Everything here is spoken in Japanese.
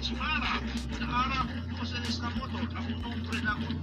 Chimara, ahora José de esta moto, la moto, la moto, la moto,